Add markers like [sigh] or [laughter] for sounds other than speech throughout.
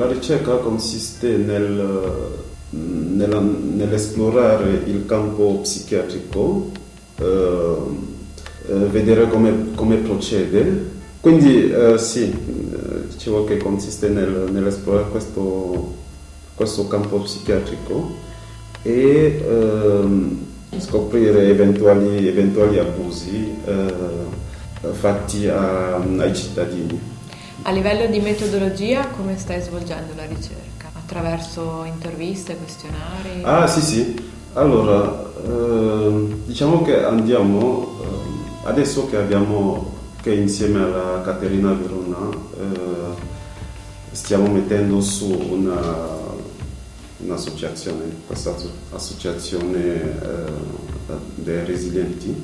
La ricerca consiste nel, nella, nell'esplorare il campo psichiatrico, eh, eh, vedere come, come, procede. Quindi eh, sì, eh, dicevo che consiste nel, nell'esplorare questo, questo campo psichiatrico e ehm, scoprire eventuali, eventuali abusi eh, fatti a, ai cittadini. A livello di metodologia come stai svolgendo la ricerca? Attraverso interviste, questionari? Ah sì sì, allora eh, diciamo che andiamo, eh, adesso che abbiamo, che insieme alla Caterina Verona eh, stiamo mettendo su una un'associazione, questa associazione eh, dei resilienti,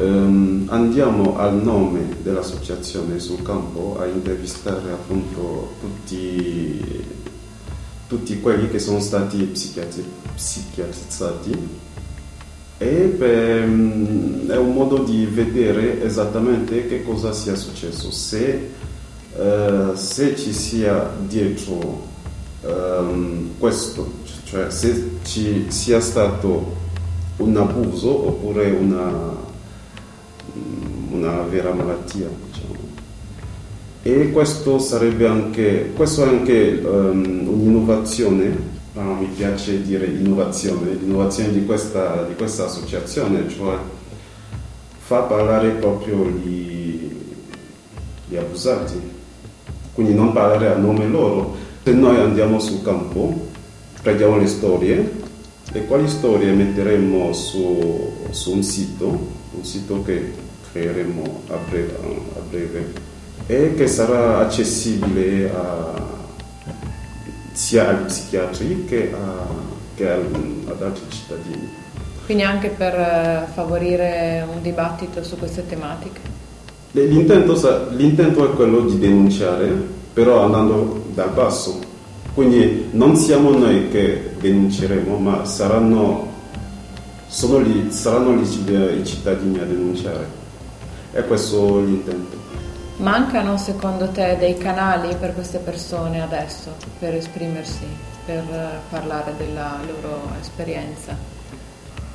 Um, andiamo al nome dell'associazione sul campo a intervistare appunto tutti, tutti quelli che sono stati psichiatri, psichiatrizzati. E per, um, è un modo di vedere esattamente che cosa sia successo, se, uh, se ci sia dietro um, questo, cioè se ci sia stato un abuso oppure una una vera malattia. Diciamo. E questo sarebbe anche, questo è anche um, un'innovazione, ah, mi piace dire innovazione, l'innovazione di questa, di questa associazione, cioè fa parlare proprio gli, gli abusati, quindi non parlare a nome loro. Se noi andiamo sul campo, prendiamo le storie e quali storie metteremo su, su un sito, un sito che creeremo a breve, a breve e che sarà accessibile a, sia agli psichiatri che, a, che ad altri cittadini. Quindi anche per eh, favorire un dibattito su queste tematiche? L'intento, l'intento è quello di denunciare, però andando dal basso. Quindi non siamo noi che denunceremo, ma saranno, lì, saranno lì i cittadini a denunciare. È questo l'intento. Mancano secondo te dei canali per queste persone adesso per esprimersi, per parlare della loro esperienza?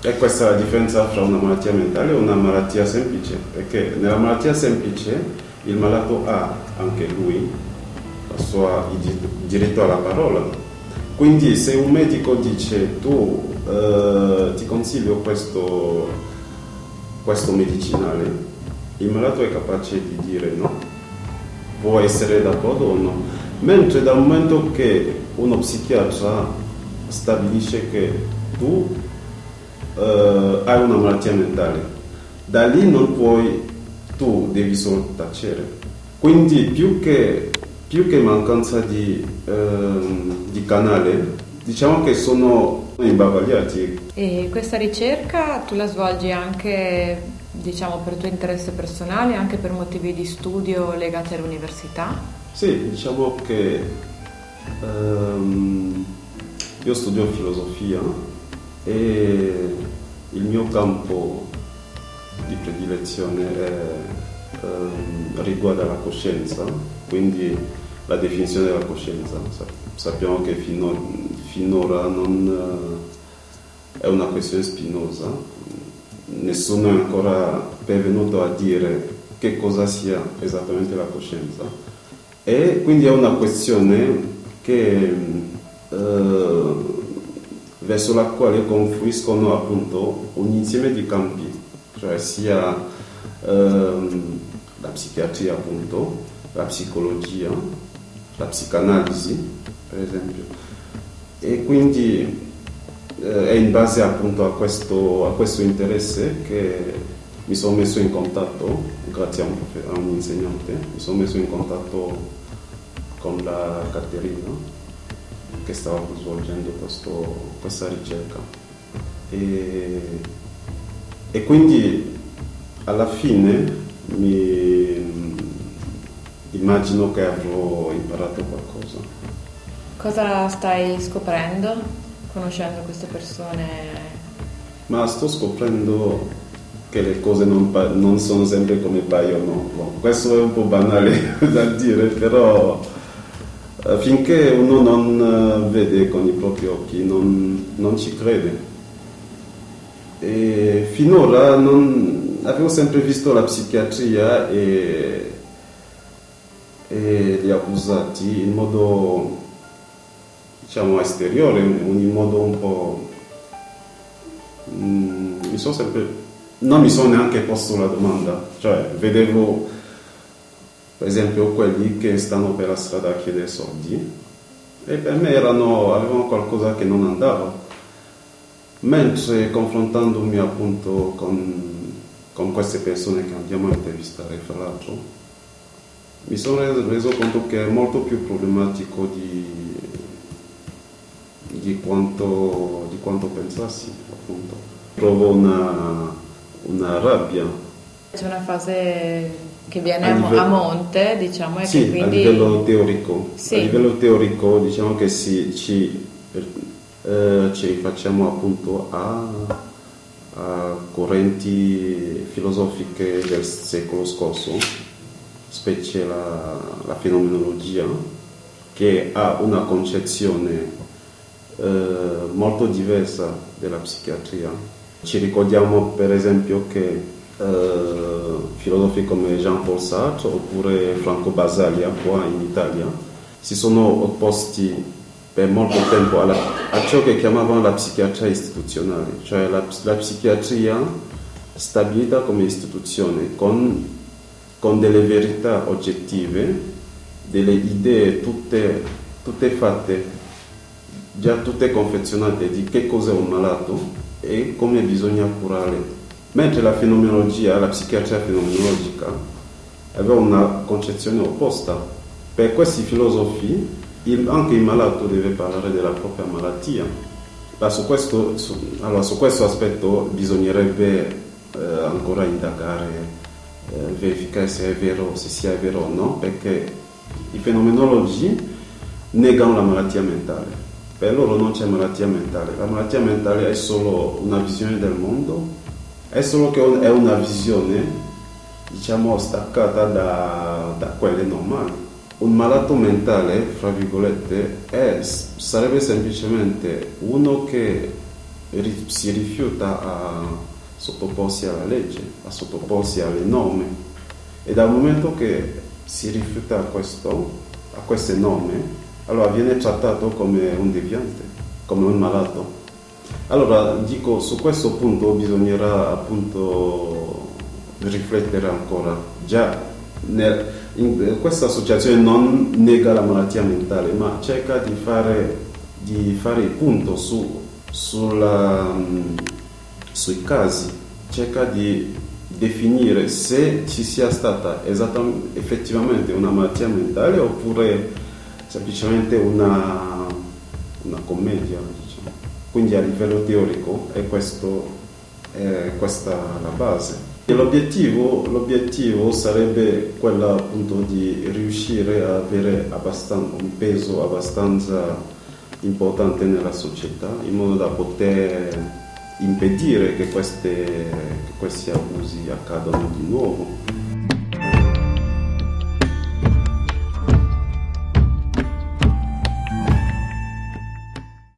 E questa è la differenza tra una malattia mentale e una malattia semplice, perché nella malattia semplice il malato ha anche lui il suo diritto alla parola. Quindi se un medico dice tu eh, ti consiglio questo, questo medicinale, il malato è capace di dire no, può essere d'accordo o no, mentre dal momento che uno psichiatra stabilisce che tu uh, hai una malattia mentale, da lì non puoi, tu devi solo tacere. Quindi più che, più che mancanza di, uh, di canale, diciamo che sono imbavagliati. E questa ricerca tu la svolgi anche diciamo per tuo interesse personale, anche per motivi di studio legati all'università? Sì, diciamo che um, io studio filosofia e il mio campo di predilezione è, um, riguarda la coscienza, quindi la definizione della coscienza. Sappiamo che fino, finora non, uh, è una questione spinosa, nessuno è ancora pervenuto a dire che cosa sia esattamente la coscienza e quindi è una questione che, eh, verso la quale confluiscono appunto un insieme di campi, cioè sia eh, la psichiatria appunto, la psicologia, la psicanalisi per esempio e quindi eh, è in base appunto a questo, a questo, interesse che mi sono messo in contatto, grazie a un, a un insegnante, mi sono messo in contatto con la Caterina che stava svolgendo questo, questa ricerca. E, e, quindi alla fine mi immagino che avrò imparato qualcosa. Cosa stai scoprendo conoscendo queste persone? Ma sto scoprendo che le cose non, non sono sempre come paiono. Questo è un po' banale [laughs] da dire, però eh, finché uno non vede con i propri occhi non, non ci crede. E finora non, avevo sempre visto la psichiatria e, e gli accusati in modo diciamo esteriore, in modo un po'... Mm, mi sono sempre... non mi sono neanche posto la domanda, cioè vedevo per esempio quelli che stanno per la strada a chiedere soldi e per me erano, avevano qualcosa che non andava. Mentre confrontandomi appunto con, con queste persone che andiamo a intervistare, fra l'altro, mi sono reso conto che è molto più problematico di, di, quanto, di quanto pensassi, appunto. Provo una, una rabbia. C'è una fase che viene a, livello, a, monte, diciamo, e sì, che quindi... a livello teorico. Sì. A livello teorico diciamo che sì, ci, eh, ci rifacciamo appunto a, a, correnti filosofiche del secolo scorso, specie la, la fenomenologia, che ha una concezione eh, molto diversa della psichiatria. Ci ricordiamo per esempio che eh, filosofi come Jean-Paul Sartre oppure Franco Basaglia qua in Italia si sono opposti per molto tempo alla, a ciò che chiamavano la psichiatria istituzionale, cioè la, la psichiatria stabilita come istituzione con, con, delle verità oggettive, delle idee tutte, tutte fatte, già tutte confezionate di che cos'è un malato e come bisogna curare mentre la fenomenologia, la psichiatria fenomenologica, aveva una concezione opposta. Per questi filosofi il, anche il malato deve parlare della propria malattia. Su questo, su, allora, su questo aspetto bisognerebbe eh, ancora indagare, verificare se, è vero, se sia vero o no, perché i fenomenologi negano la malattia mentale. Per loro non c'è malattia mentale, la malattia mentale è solo una visione del mondo è solo che è una visione, diciamo, staccata da, da quelle normali. Un malato mentale, fra virgolette, è, sarebbe semplicemente uno che si rifiuta a sottoporsi alla legge, a sottoporsi alle norme. E dal momento che si rifiuta questo, a queste norme, allora viene trattato come un deviante, come un malato. Allora, dico, su questo punto bisognerà appunto riflettere ancora. Già, nel, in, questa associazione non nega la malattia mentale, ma cerca di fare, di fare il punto su, sulla, um, sui casi, cerca di definire se ci sia stata effettivamente una malattia mentale oppure semplicemente una, una commedia. Quindi a livello teorico è, questo, è questa la base. L'obiettivo, l'obiettivo, sarebbe quello appunto di riuscire a avere un peso abbastanza importante nella società in modo da poter impedire che, queste, che questi abusi accadano di nuovo.